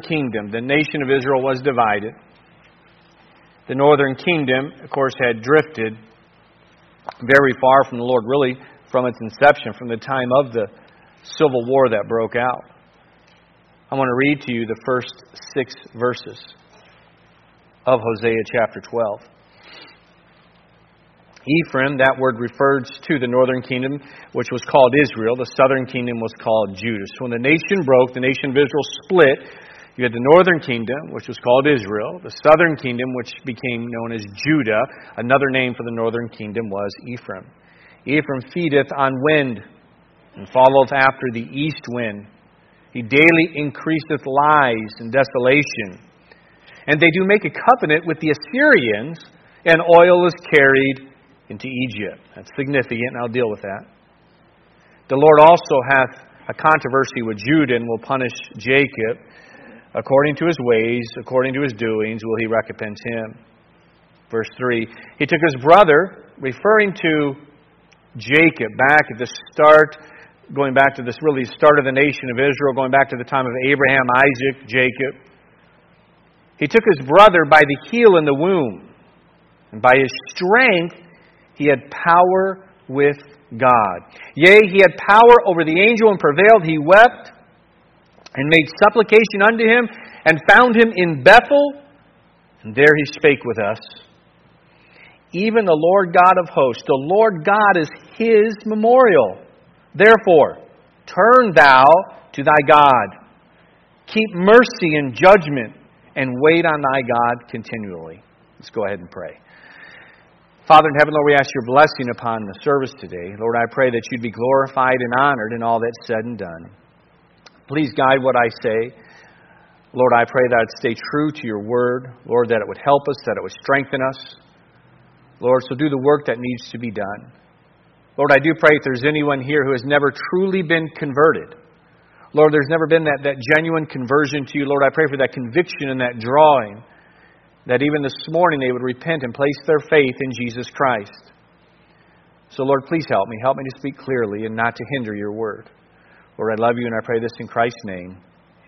kingdom. The nation of Israel was divided. The northern kingdom, of course, had drifted very far from the Lord, really from its inception, from the time of the civil war that broke out. I want to read to you the first six verses of Hosea chapter 12. Ephraim, that word refers to the northern kingdom, which was called Israel. The southern kingdom was called Judah. So when the nation broke, the nation of Israel split. You had the northern kingdom, which was called Israel. The southern kingdom, which became known as Judah. Another name for the northern kingdom was Ephraim. Ephraim feedeth on wind and followeth after the east wind. He daily increaseth lies and desolation. And they do make a covenant with the Assyrians, and oil is carried into Egypt. That's significant, and I'll deal with that. The Lord also hath a controversy with Judah and will punish Jacob. According to his ways, according to his doings, will he recompense him. Verse 3 He took his brother, referring to Jacob, back at the start, going back to this really start of the nation of Israel, going back to the time of Abraham, Isaac, Jacob. He took his brother by the heel in the womb, and by his strength he had power with God. Yea, he had power over the angel and prevailed. He wept and made supplication unto him and found him in Bethel, and there he spake with us. Even the Lord God of hosts, the Lord God is his memorial. Therefore, turn thou to thy God. Keep mercy and judgment, and wait on thy God continually. Let's go ahead and pray. Father in heaven, Lord, we ask your blessing upon the service today. Lord, I pray that you'd be glorified and honored in all that's said and done. Please guide what I say. Lord, I pray that I'd stay true to your word. Lord, that it would help us, that it would strengthen us. Lord, so do the work that needs to be done. Lord, I do pray if there's anyone here who has never truly been converted. Lord, there's never been that, that genuine conversion to you. Lord, I pray for that conviction and that drawing that even this morning they would repent and place their faith in Jesus Christ. So, Lord, please help me. Help me to speak clearly and not to hinder your word. Lord, I love you and I pray this in Christ's name.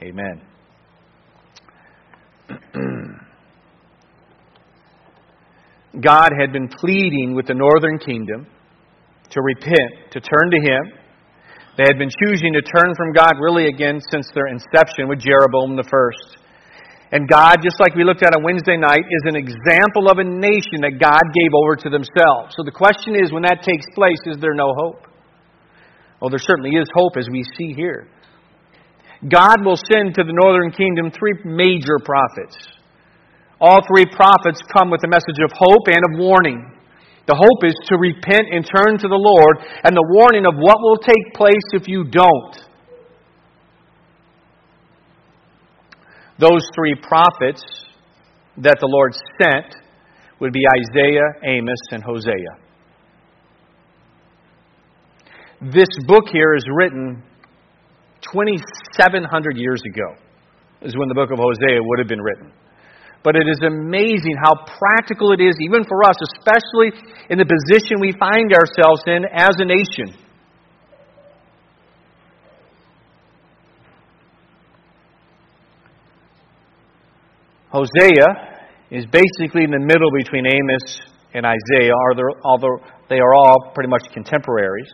Amen. God had been pleading with the northern kingdom to repent, to turn to Him. They had been choosing to turn from God really again since their inception with Jeroboam the first. And God, just like we looked at on Wednesday night, is an example of a nation that God gave over to themselves. So the question is, when that takes place, is there no hope? Well, there certainly is hope as we see here. God will send to the northern kingdom three major prophets. All three prophets come with a message of hope and of warning. The hope is to repent and turn to the Lord, and the warning of what will take place if you don't. Those three prophets that the Lord sent would be Isaiah, Amos, and Hosea. This book here is written 2,700 years ago, is when the book of Hosea would have been written. But it is amazing how practical it is, even for us, especially in the position we find ourselves in as a nation. Hosea is basically in the middle between Amos and Isaiah, although they are all pretty much contemporaries.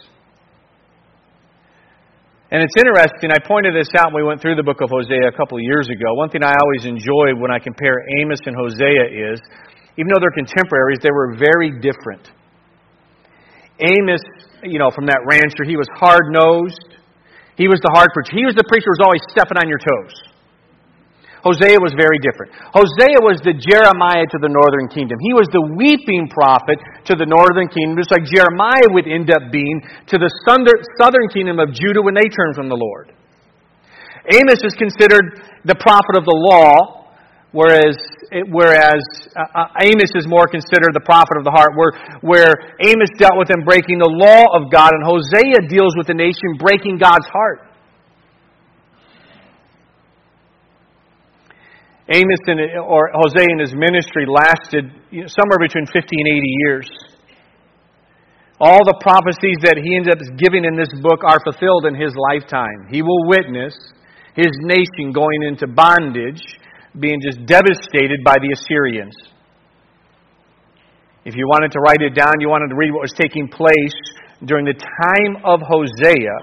And it's interesting, I pointed this out when we went through the book of Hosea a couple of years ago. One thing I always enjoy when I compare Amos and Hosea is, even though they're contemporaries, they were very different. Amos, you know, from that rancher, he was hard nosed. He was the hard preacher. He was the preacher who was always stepping on your toes. Hosea was very different. Hosea was the Jeremiah to the northern kingdom. He was the weeping prophet to the northern kingdom, just like Jeremiah would end up being to the southern kingdom of Judah when they turned from the Lord. Amos is considered the prophet of the law, whereas whereas uh, uh, Amos is more considered the prophet of the heart, where, where Amos dealt with them breaking the law of God, and Hosea deals with the nation breaking God's heart. Amos and, or Hosea and his ministry lasted somewhere between 50 and 80 years. All the prophecies that he ends up giving in this book are fulfilled in his lifetime. He will witness, his nation going into bondage, being just devastated by the Assyrians. If you wanted to write it down, you wanted to read what was taking place during the time of Hosea,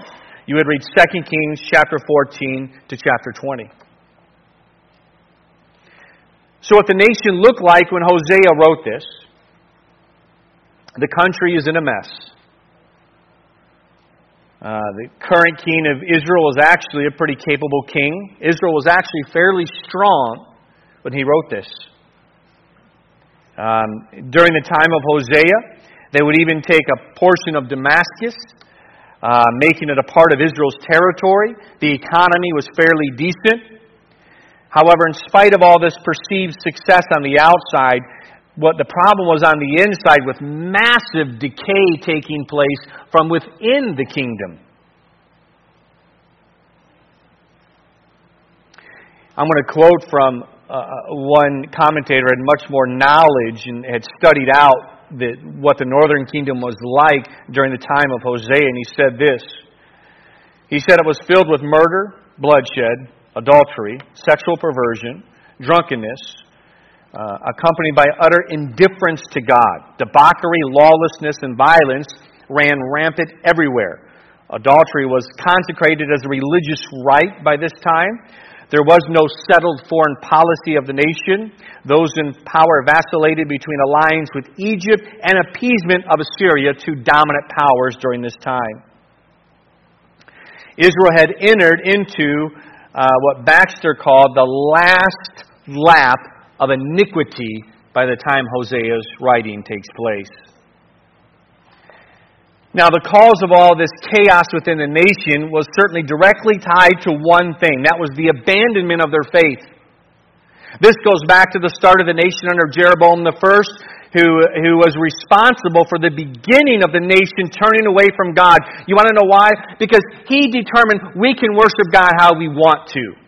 you would read 2 Kings chapter 14 to chapter 20. So, what the nation looked like when Hosea wrote this, the country is in a mess. Uh, the current king of Israel was actually a pretty capable king. Israel was actually fairly strong when he wrote this. Um, during the time of Hosea, they would even take a portion of Damascus, uh, making it a part of Israel's territory. The economy was fairly decent. However, in spite of all this perceived success on the outside, what the problem was on the inside with massive decay taking place from within the kingdom. I'm going to quote from uh, one commentator had much more knowledge and had studied out the, what the northern kingdom was like during the time of Hosea, and he said this. He said it was filled with murder, bloodshed, adultery, sexual perversion, drunkenness, uh, accompanied by utter indifference to God. Debauchery, lawlessness, and violence ran rampant everywhere. Adultery was consecrated as a religious rite by this time. There was no settled foreign policy of the nation. Those in power vacillated between alliance with Egypt and appeasement of Assyria, two dominant powers during this time. Israel had entered into uh, what Baxter called the last lap of iniquity by the time Hosea's writing takes place. Now, the cause of all this chaos within the nation was certainly directly tied to one thing that was the abandonment of their faith. This goes back to the start of the nation under Jeroboam I, who, who was responsible for the beginning of the nation turning away from God. You want to know why? Because he determined we can worship God how we want to.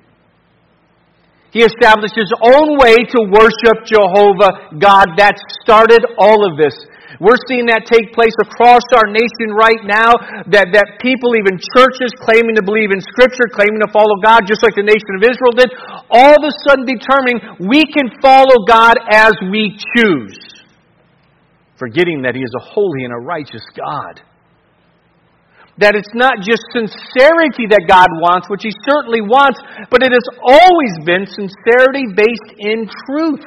He established his own way to worship Jehovah God. That started all of this. We're seeing that take place across our nation right now. That, that people, even churches, claiming to believe in Scripture, claiming to follow God, just like the nation of Israel did, all of a sudden determining we can follow God as we choose, forgetting that He is a holy and a righteous God. That it's not just sincerity that God wants, which He certainly wants, but it has always been sincerity based in truth.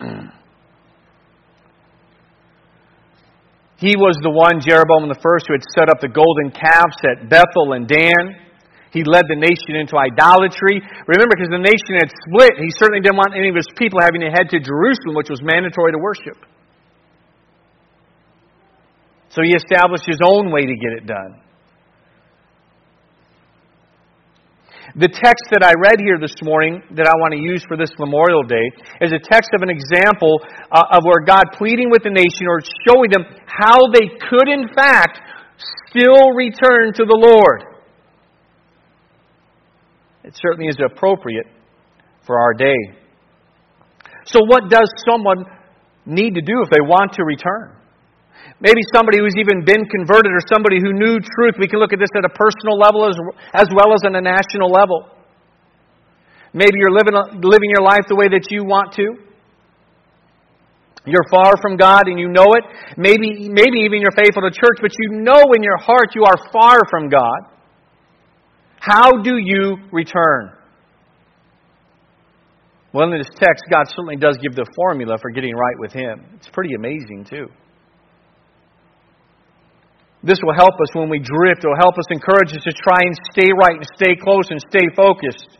he was the one, Jeroboam the first, who had set up the golden calves at Bethel and Dan. He led the nation into idolatry. Remember, because the nation had split, he certainly didn't want any of his people having to head to Jerusalem, which was mandatory to worship. So he established his own way to get it done. The text that I read here this morning that I want to use for this Memorial Day is a text of an example uh, of where God pleading with the nation or showing them how they could, in fact, still return to the Lord. It certainly is appropriate for our day. So, what does someone need to do if they want to return? Maybe somebody who's even been converted or somebody who knew truth. We can look at this at a personal level as, as well as on a national level. Maybe you're living, living your life the way that you want to. You're far from God and you know it. Maybe, maybe even you're faithful to church, but you know in your heart you are far from God. How do you return? Well, in this text, God certainly does give the formula for getting right with Him. It's pretty amazing, too. This will help us when we drift. It will help us, encourage us to try and stay right and stay close and stay focused.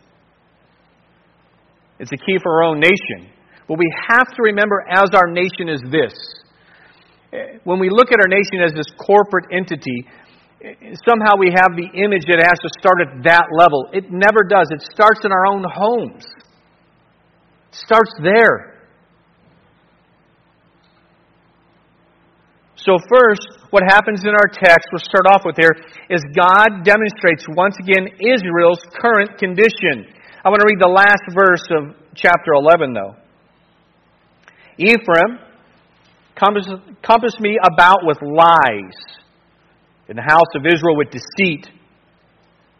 It's a key for our own nation. What we have to remember as our nation is this. Eh, when we look at our nation as this corporate entity, somehow we have the image that it has to start at that level. It never does. It starts in our own homes. It starts there. So, first, what happens in our text, we'll start off with here, is God demonstrates once again Israel's current condition. I want to read the last verse of chapter 11, though. Ephraim compass, compass me about with lies. In the house of Israel with deceit.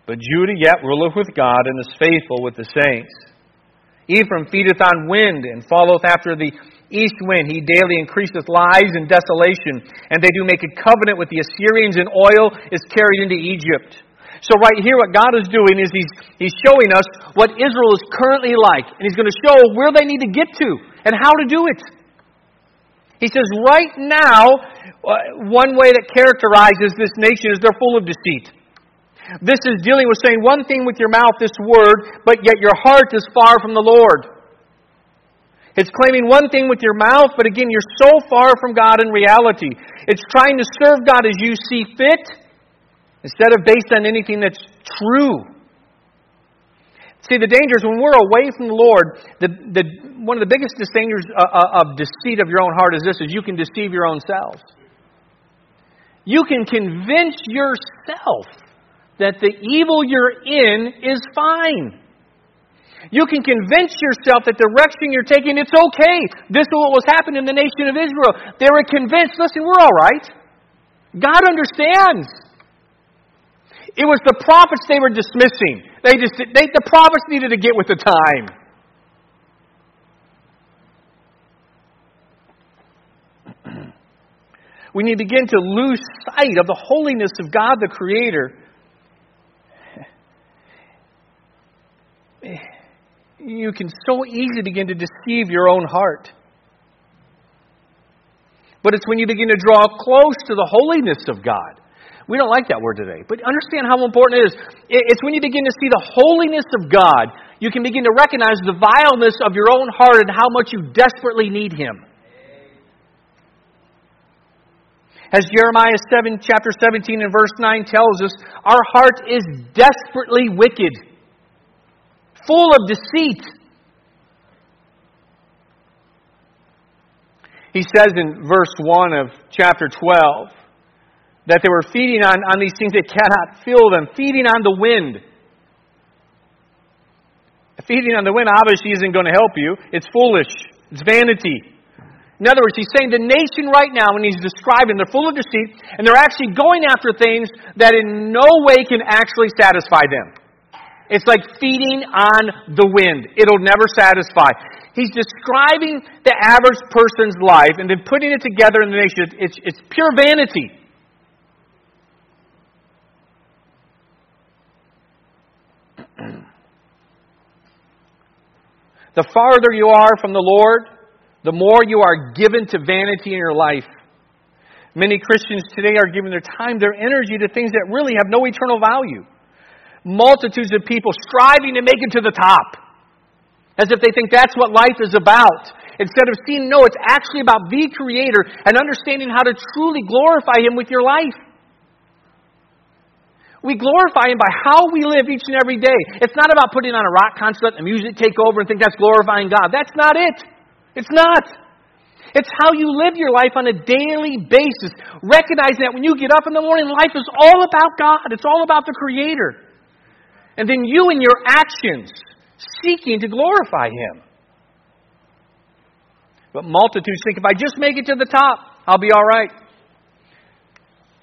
But Judah yet ruleth with God and is faithful with the saints. Ephraim feedeth on wind and followeth after the east wind. He daily increaseth lies and desolation. And they do make a covenant with the Assyrians, and oil is carried into Egypt. So right here, what God is doing is He's, he's showing us what Israel is currently like. And He's going to show where they need to get to and how to do it. He says, right now, uh, one way that characterizes this nation is they're full of deceit. This is dealing with saying one thing with your mouth, this word, but yet your heart is far from the Lord. It's claiming one thing with your mouth, but again, you're so far from God in reality. It's trying to serve God as you see fit instead of based on anything that's true. See, the danger is when we're away from the Lord, the, the, one of the biggest dangers uh, uh, of deceit of your own heart is this, is you can deceive your own selves. You can convince yourself that the evil you're in is fine. You can convince yourself that the direction you're taking, it's okay. This is what was happening in the nation of Israel. They were convinced, listen, we're all right. God understands. It was the prophets they were dismissing. They just they, the prophets needed to get with the time. we need to begin to lose sight of the holiness of God the Creator you can so easily begin to deceive your own heart. But it's when you begin to draw close to the holiness of God. We don't like that word today, but understand how important it is. It's when you begin to see the holiness of God, you can begin to recognize the vileness of your own heart and how much you desperately need Him. As Jeremiah 7, chapter 17 and verse 9 tells us, our heart is desperately wicked full of deceit. He says in verse 1 of chapter 12 that they were feeding on, on these things that cannot fill them, feeding on the wind. Feeding on the wind obviously isn't going to help you. It's foolish. It's vanity. In other words, he's saying the nation right now, when he's describing, they're full of deceit, and they're actually going after things that in no way can actually satisfy them. It's like feeding on the wind. It'll never satisfy. He's describing the average person's life and then putting it together in the nation. It's, it's pure vanity. The farther you are from the Lord, the more you are given to vanity in your life. Many Christians today are giving their time, their energy to things that really have no eternal value multitudes of people striving to make it to the top. As if they think that's what life is about. Instead of seeing, no, it's actually about the Creator and understanding how to truly glorify Him with your life. We glorify Him by how we live each and every day. It's not about putting on a rock concert and music take over and think that's glorifying God. That's not it. It's not. It's how you live your life on a daily basis. Recognizing that when you get up in the morning, life is all about God. It's all about the Creator. And then you and your actions seeking to glorify Him. But multitudes think if I just make it to the top, I'll be all right.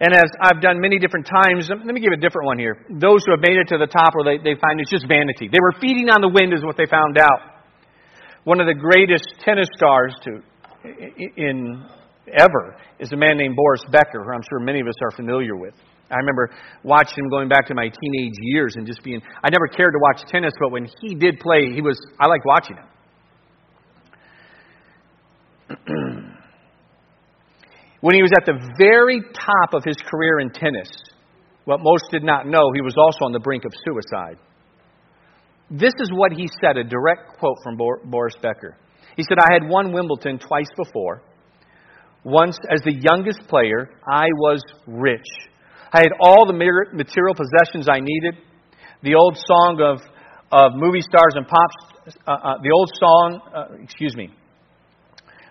And as I've done many different times, um, let me give a different one here. Those who have made it to the top, or they, they find it's just vanity. They were feeding on the wind, is what they found out. One of the greatest tennis stars to in ever is a man named Boris Becker, who I'm sure many of us are familiar with. I remember watching him going back to my teenage years and just being, I never cared to watch tennis, but when he did play, he was, I liked watching him. when he was at the very top of his career in tennis, what most did not know, he was also on the brink of suicide. This is what he said, a direct quote from Boris Becker. He said, I had won Wimbledon twice before. Once, as the youngest player, I was rich. I had all the material possessions I needed. The old song of, of movie stars and pop, uh, uh, the old song, uh, excuse me.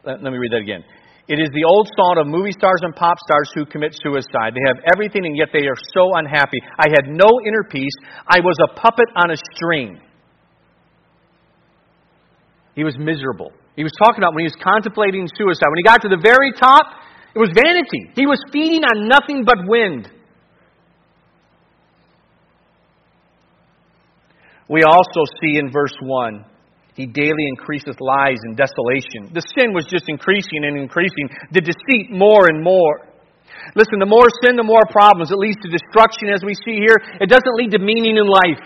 Let, let me read that again. It is the old song of movie stars and pop stars who commit suicide. They have everything and yet they are so unhappy. I had no inner peace. I was a puppet on a string. He was miserable. He was talking about when he was contemplating suicide. When he got to the very top, it was vanity. He was feeding on nothing but wind. We also see in verse 1 he daily increaseth lies and desolation. The sin was just increasing and increasing, the deceit more and more. Listen, the more sin, the more problems. It leads to destruction, as we see here. It doesn't lead to meaning in life.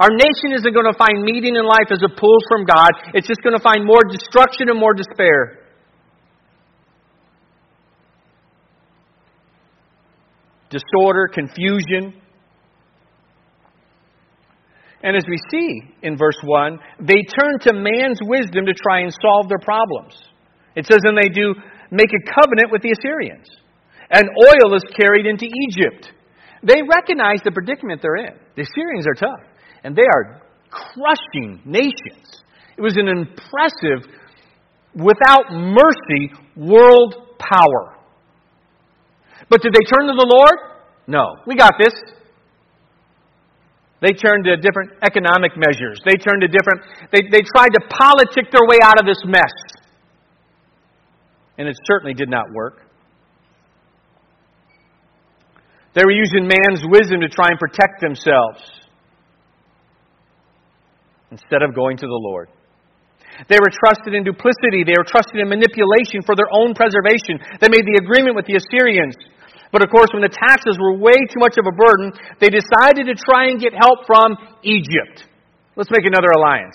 Our nation isn't going to find meaning in life as it pulls from God. It's just going to find more destruction and more despair. Disorder, confusion, and as we see in verse 1, they turn to man's wisdom to try and solve their problems. It says, and they do make a covenant with the Assyrians. And oil is carried into Egypt. They recognize the predicament they're in. The Assyrians are tough, and they are crushing nations. It was an impressive, without mercy, world power. But did they turn to the Lord? No. We got this. They turned to different economic measures. They turned to different, they, they tried to politic their way out of this mess. And it certainly did not work. They were using man's wisdom to try and protect themselves instead of going to the Lord. They were trusted in duplicity. They were trusted in manipulation for their own preservation. They made the agreement with the Assyrians but of course, when the taxes were way too much of a burden, they decided to try and get help from Egypt. Let's make another alliance.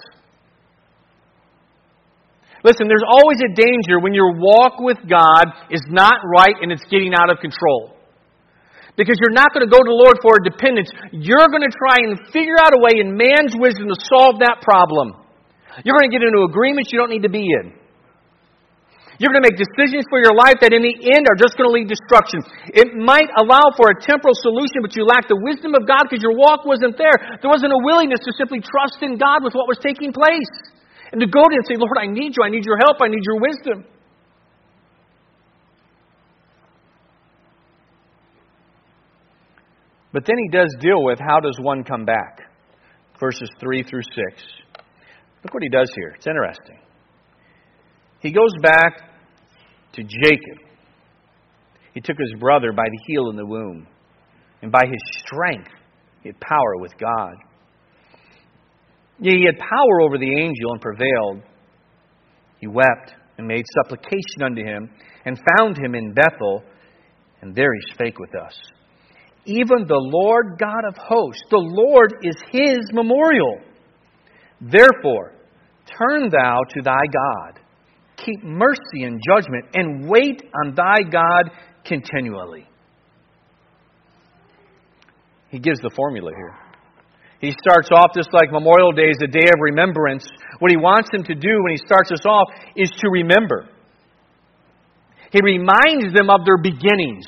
Listen, there's always a danger when your walk with God is not right and it's getting out of control. Because you're not going to go to the Lord for a dependence. You're going to try and figure out a way in man's wisdom to solve that problem. You're going to get into agreements you don't need to be in. You're going to make decisions for your life that in the end are just going to lead destruction. It might allow for a temporal solution, but you lack the wisdom of God because your walk wasn't there. There wasn't a willingness to simply trust in God with what was taking place. And to go to Him and say, Lord, I need you. I need your help. I need your wisdom. But then he does deal with how does one come back? Verses 3 through 6. Look what he does here. It's interesting. He goes back to Jacob. He took his brother by the heel in the womb, and by his strength, he had power with God. he had power over the angel and prevailed. He wept and made supplication unto him, and found him in Bethel, and there he spake with us. Even the Lord God of hosts, the Lord is his memorial. Therefore, turn thou to thy God keep mercy and judgment, and wait on thy God continually. He gives the formula here. He starts off just like Memorial Day is a day of remembrance. What he wants them to do when he starts us off is to remember. He reminds them of their beginnings.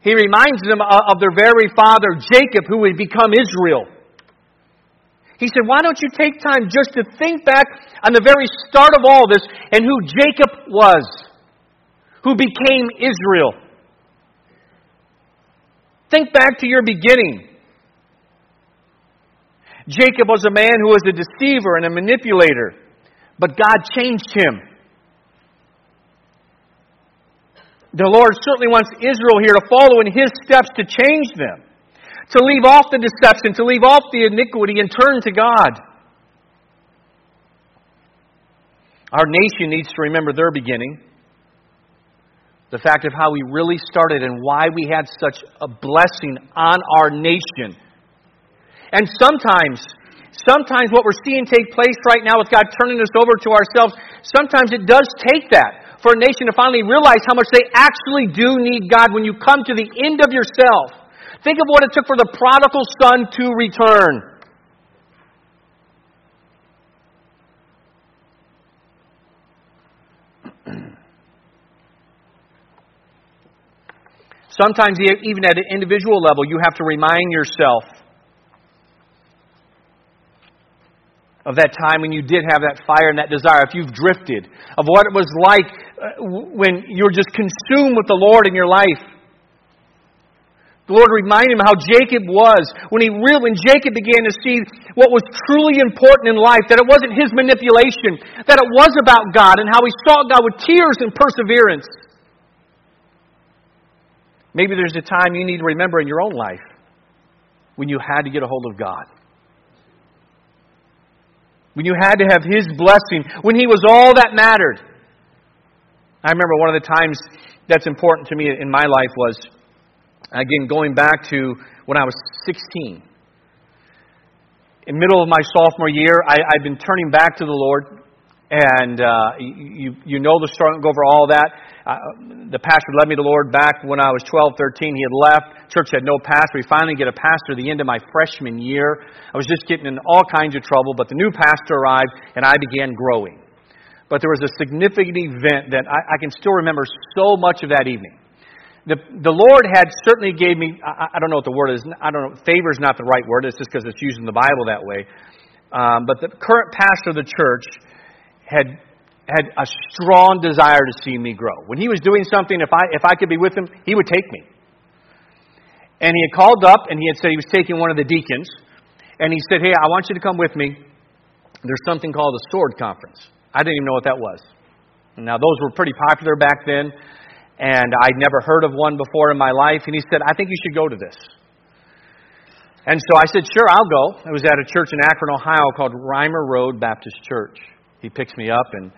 He reminds them of their very father, Jacob, who would become Israel. He said, Why don't you take time just to think back on the very start of all this and who Jacob was, who became Israel? Think back to your beginning. Jacob was a man who was a deceiver and a manipulator, but God changed him. The Lord certainly wants Israel here to follow in his steps to change them to leave off the deception, to leave off the iniquity, and turn to God. Our nation needs to remember their beginning, the fact of how we really started and why we had such a blessing on our nation. And sometimes, sometimes what we're seeing take place right now with God turning us over to ourselves, sometimes it does take that for a nation to finally realize how much they actually do need God when you come to the end of yourself. Think of what it took for the prodigal son to return. Sometimes, even at an individual level, you have to remind yourself of that time when you did have that fire and that desire, if you've drifted, of what it was like uh, when you were just consumed with the Lord in your life. The Lord reminded him how Jacob was when he really, when Jacob began to see what was truly important in life, that it wasn't his manipulation, that it was about God and how he sought God with tears and perseverance. Maybe there's a time you need to remember in your own life when you had to get a hold of God. When you had to have His blessing, when He was all that mattered. I remember one of the times that's important to me in my life was, again, going back to when I was 16. In middle of my sophomore year, I, I'd been turning back to the Lord, and uh, you, you know the story, I go over all that. Uh, the pastor led me to the Lord back when I was 12, 13. He had left. Church had no pastor. We finally get a pastor at the end of my freshman year. I was just getting in all kinds of trouble, but the new pastor arrived, and I began growing. But there was a significant event that I, I can still remember so much of that evening. The, the Lord had certainly gave me, I, I don't know what the word is, I don't know, favor is not the right word, it's just because it's used in the Bible that way. Um, but the current pastor of the church had had a strong desire to see me grow. When he was doing something, if I, if I could be with him, he would take me. And he had called up and he had said he was taking one of the deacons. And he said, Hey, I want you to come with me. There's something called a sword conference. I didn't even know what that was. Now, those were pretty popular back then, and I'd never heard of one before in my life. And he said, I think you should go to this. And so I said, Sure, I'll go. It was at a church in Akron, Ohio called Reimer Road Baptist Church. He picks me up, and,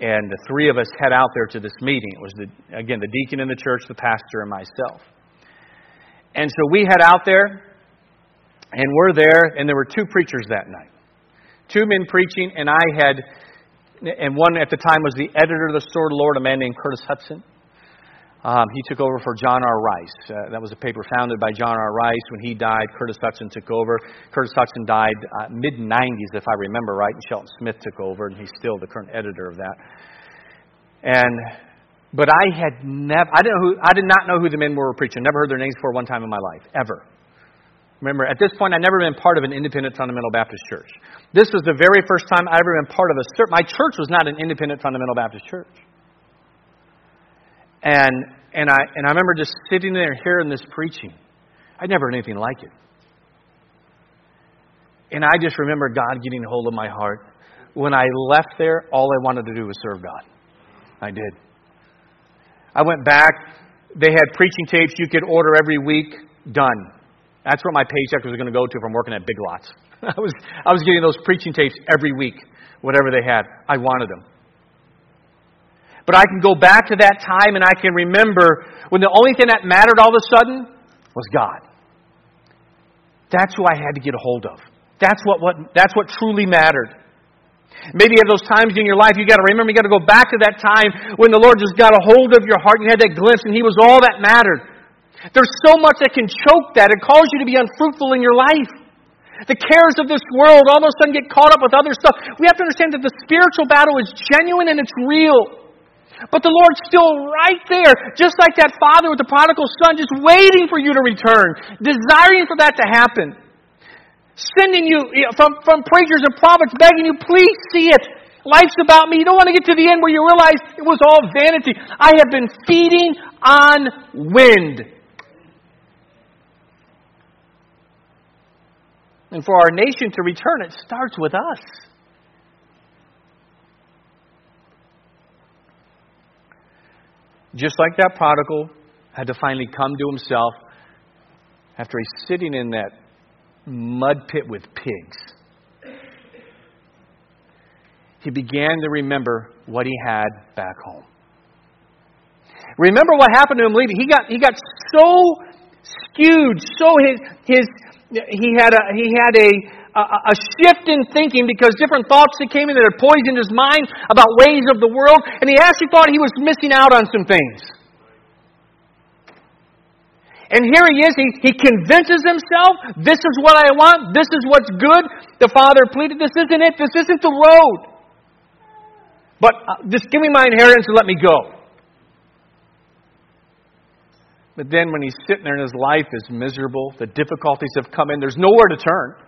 and the three of us head out there to this meeting. It was, the, again, the deacon in the church, the pastor, and myself. And so we head out there, and we're there, and there were two preachers that night. Two men preaching, and I had and one at the time was the editor of the Sword Lord, a man named Curtis Hutson. Um, he took over for John R. Rice. Uh, that was a paper founded by John R. Rice. When he died, Curtis Hutson took over. Curtis Hutson died uh, mid 90s, if I remember right, and Shelton Smith took over, and he's still the current editor of that. And but I had never, I didn't know I did not know who the men were preaching. Never heard their names before one time in my life, ever. Remember, at this point, I'd never been part of an independent fundamental Baptist church. This was the very first time I ever been part of a. My church was not an independent fundamental Baptist church. And, and, I, and I remember just sitting there hearing this preaching. I'd never heard anything like it. And I just remember God getting a hold of my heart. When I left there, all I wanted to do was serve God. I did. I went back. They had preaching tapes you could order every week. Done. That's what my paycheck was going to go to from working at Big Lots. I was, I was getting those preaching tapes every week, whatever they had. I wanted them. But I can go back to that time and I can remember when the only thing that mattered all of a sudden was God. That's who I had to get a hold of. That's what, what, that's what truly mattered. Maybe you have those times in your life you got to remember, you got to go back to that time when the Lord just got a hold of your heart and you had that glimpse and He was all that mattered. There's so much that can choke that. It cause you to be unfruitful in your life. The cares of this world all of a sudden get caught up with other stuff. We have to understand that the spiritual battle is genuine and it's real. But the Lord's still right there, just like that father with the prodigal son, just waiting for you to return, desiring for that to happen. Sending you from, from preachers and prophets, begging you, please see it. Life's about me. You don't want to get to the end where you realize it was all vanity. I have been feeding on wind. And for our nation to return, it starts with us. Just like that prodigal had to finally come to himself after he's sitting in that mud pit with pigs. He began to remember what he had back home. Remember what happened to him leaving. He got, he got so skewed, so his, his, he had a, he had a, a, a shift in thinking because different thoughts that came in that had poisoned his mind about ways of the world, and he actually thought he was missing out on some things. And here he is, he, he convinces himself, this is what I want, this is what's good. The father pleaded, this isn't it, this isn't the road. But uh, just give me my inheritance and let me go. But then when he's sitting there and his life is miserable, the difficulties have come in, there's nowhere to turn.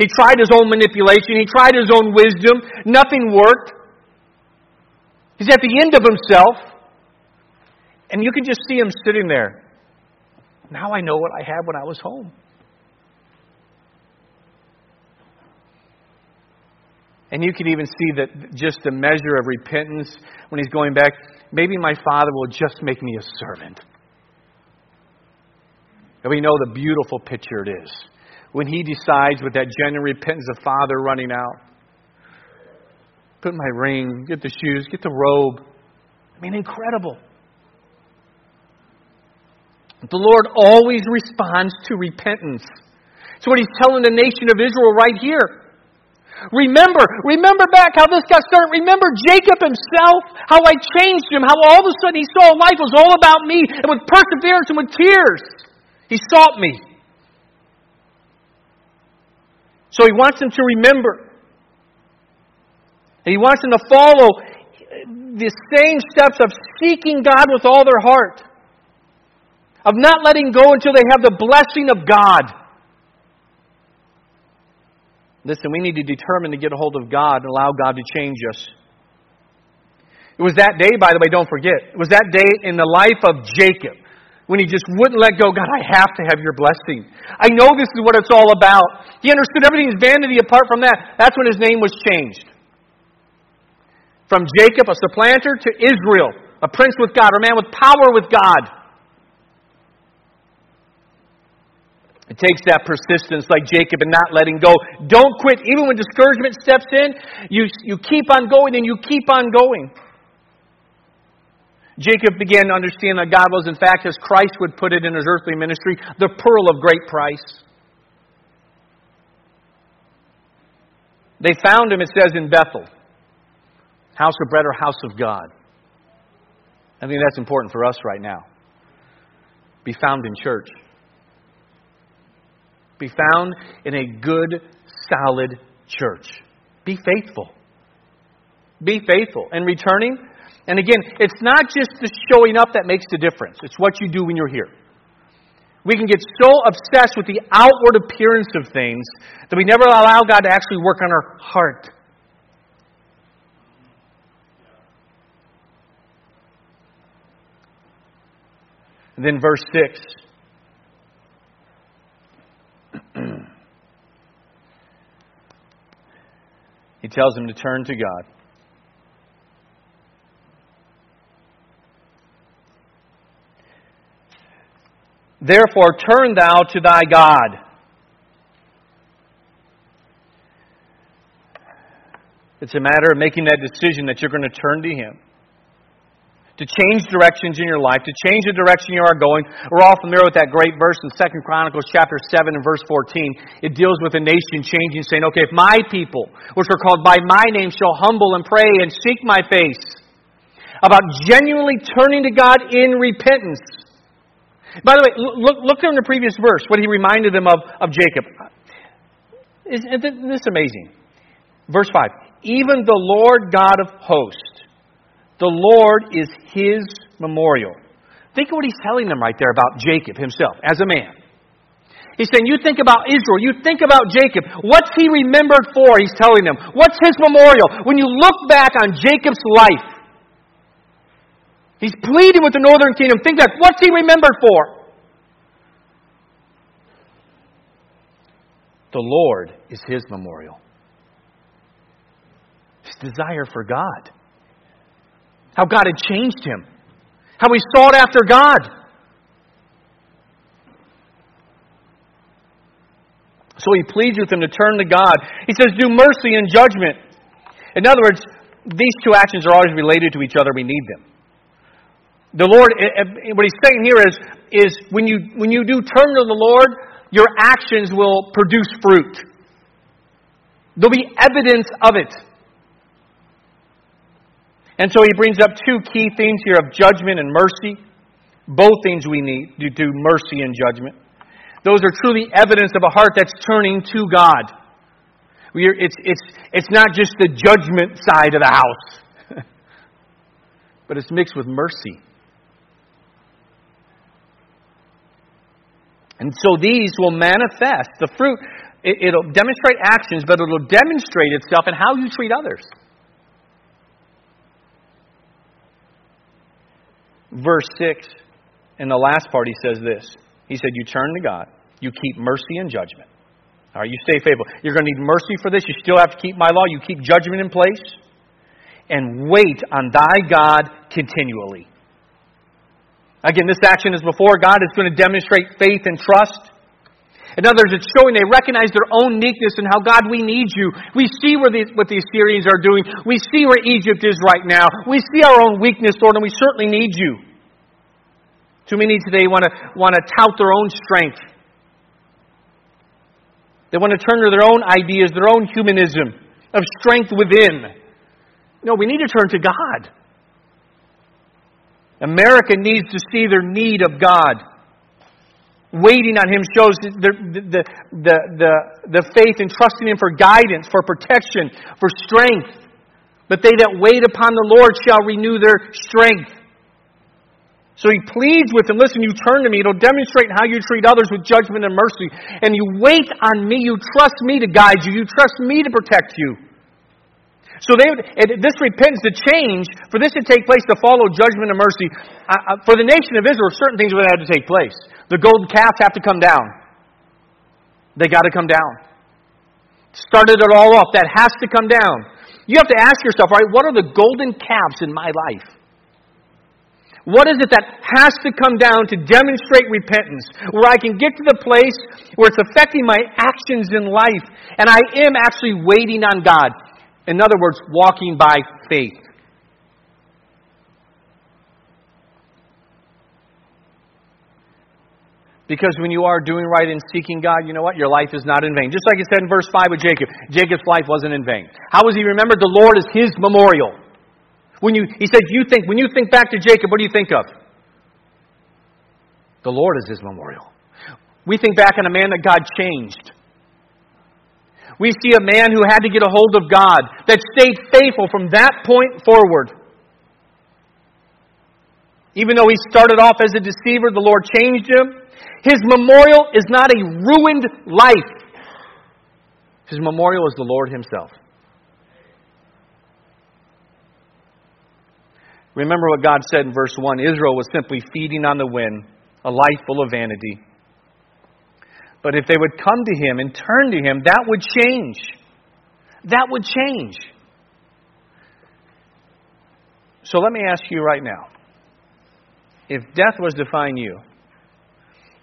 He tried his own manipulation, he tried his own wisdom, nothing worked. He's at the end of himself. And you can just see him sitting there. Now I know what I had when I was home. And you can even see that just the measure of repentance when he's going back. Maybe my father will just make me a servant. And we know the beautiful picture it is. When he decides with that genuine repentance of father running out. Put my ring, get the shoes, get the robe. I mean, incredible. The Lord always responds to repentance. It's what he's telling the nation of Israel right here. Remember, remember back how this got started. Remember Jacob himself, how I changed him, how all of a sudden he saw life was all about me, and with perseverance and with tears, he sought me. So he wants them to remember. And he wants them to follow the same steps of seeking God with all their heart of not letting go until they have the blessing of God. Listen, we need to determine to get a hold of God and allow God to change us. It was that day, by the way, don't forget. It was that day in the life of Jacob when he just wouldn't let go. God, I have to have your blessing. I know this is what it's all about. He understood everything is vanity apart from that. That's when his name was changed. From Jacob, a supplanter, to Israel, a prince with God, or a man with power with God. It takes that persistence like Jacob and not letting go. Don't quit. Even when discouragement steps in, you, you keep on going and you keep on going. Jacob began to understand that God was, in fact, as Christ would put it in his earthly ministry, the pearl of great price. They found him, it says, in Bethel. House of bread or house of God. I think that's important for us right now. Be found in church be found in a good, solid church. Be faithful. Be faithful. And returning, and again, it's not just the showing up that makes the difference, it's what you do when you're here. We can get so obsessed with the outward appearance of things that we never allow God to actually work on our heart. And then verse 6 he tells him to turn to God. Therefore, turn thou to thy God. It's a matter of making that decision that you're going to turn to Him to change directions in your life, to change the direction you are going. We're all familiar with that great verse in 2 Chronicles chapter 7 and verse 14. It deals with a nation changing, saying, okay, if my people, which are called by my name, shall humble and pray and seek my face, about genuinely turning to God in repentance. By the way, look, look in the previous verse, what he reminded them of, of Jacob. Isn't this amazing? Verse 5 Even the Lord God of hosts the Lord is his memorial. Think of what he's telling them right there about Jacob himself as a man. He's saying, You think about Israel, you think about Jacob. What's he remembered for? He's telling them. What's his memorial? When you look back on Jacob's life, he's pleading with the northern kingdom. Think back, what's he remembered for? The Lord is his memorial. His desire for God. How God had changed him. How he sought after God. So he pleads with him to turn to God. He says, Do mercy and judgment. In other words, these two actions are always related to each other. We need them. The Lord, eh, eh, what he's saying here is, is when, you, when you do turn to the Lord, your actions will produce fruit. There'll be evidence of it. And so he brings up two key themes here of judgment and mercy. Both things we need to do mercy and judgment. Those are truly evidence of a heart that's turning to God. Are, it's, it's, it's not just the judgment side of the house, but it's mixed with mercy. And so these will manifest. The fruit, it, it'll demonstrate actions, but it'll demonstrate itself in how you treat others. verse 6, in the last part, he says this. He said, You turn to God, you keep mercy and judgment. All right, you stay faithful. You're going to need mercy for this. You still have to keep my law. You keep judgment in place. And wait on thy God continually. Again, this action is before God. It's going to demonstrate faith and trust. In other words, it's showing they recognize their own weakness and how, God, we need you. We see where the, what the Assyrians are doing. We see where Egypt is right now. We see our own weakness, Lord, and we certainly need you. Too many today want to, want to tout their own strength. They want to turn to their own ideas, their own humanism of strength within. No, we need to turn to God. America needs to see their need of God waiting on Him shows the, the, the, the, the faith and trusting Him for guidance, for protection, for strength. But they that wait upon the Lord shall renew their strength. So he pleads with them, listen, you turn to me, it'll demonstrate how you treat others with judgment and mercy. And you wait on me, you trust me to guide you, you trust me to protect you. So they, this repentance to change, for this to take place to follow judgment and mercy, uh, for the nation of Israel, certain things would have to take place. The golden calves have to come down. They got to come down. Started it all off. That has to come down. You have to ask yourself, right, what are the golden calves in my life? What is it that has to come down to demonstrate repentance? Where I can get to the place where it's affecting my actions in life and I am actually waiting on God. In other words, walking by faith. Because when you are doing right and seeking God, you know what? Your life is not in vain. Just like it said in verse 5 with Jacob. Jacob's life wasn't in vain. How was he remembered? The Lord is his memorial. When you, he said, you think, when you think back to Jacob, what do you think of? The Lord is his memorial. We think back on a man that God changed. We see a man who had to get a hold of God, that stayed faithful from that point forward. Even though he started off as a deceiver, the Lord changed him. His memorial is not a ruined life. His memorial is the Lord Himself. Remember what God said in verse 1 Israel was simply feeding on the wind, a life full of vanity. But if they would come to Him and turn to Him, that would change. That would change. So let me ask you right now if death was to find you,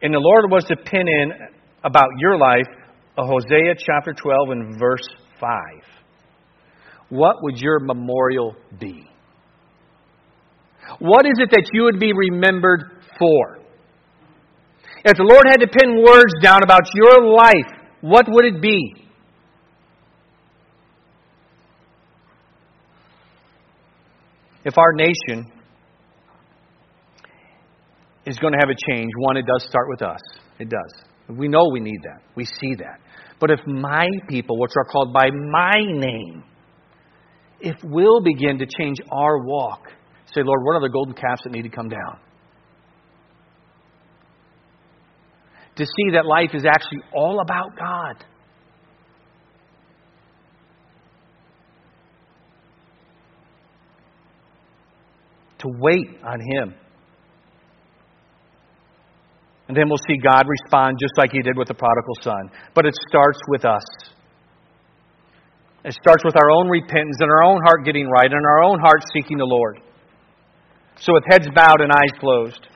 and the Lord was to pin in about your life a Hosea chapter 12 and verse 5. What would your memorial be? What is it that you would be remembered for? If the Lord had to pin words down about your life, what would it be? If our nation is going to have a change, one, it does start with us. It does. We know we need that. We see that. But if my people, which are called by my name, if we'll begin to change our walk, say, Lord, what are the golden calves that need to come down? To see that life is actually all about God. To wait on Him and then we'll see God respond just like He did with the prodigal son. But it starts with us. It starts with our own repentance and our own heart getting right and our own heart seeking the Lord. So, with heads bowed and eyes closed,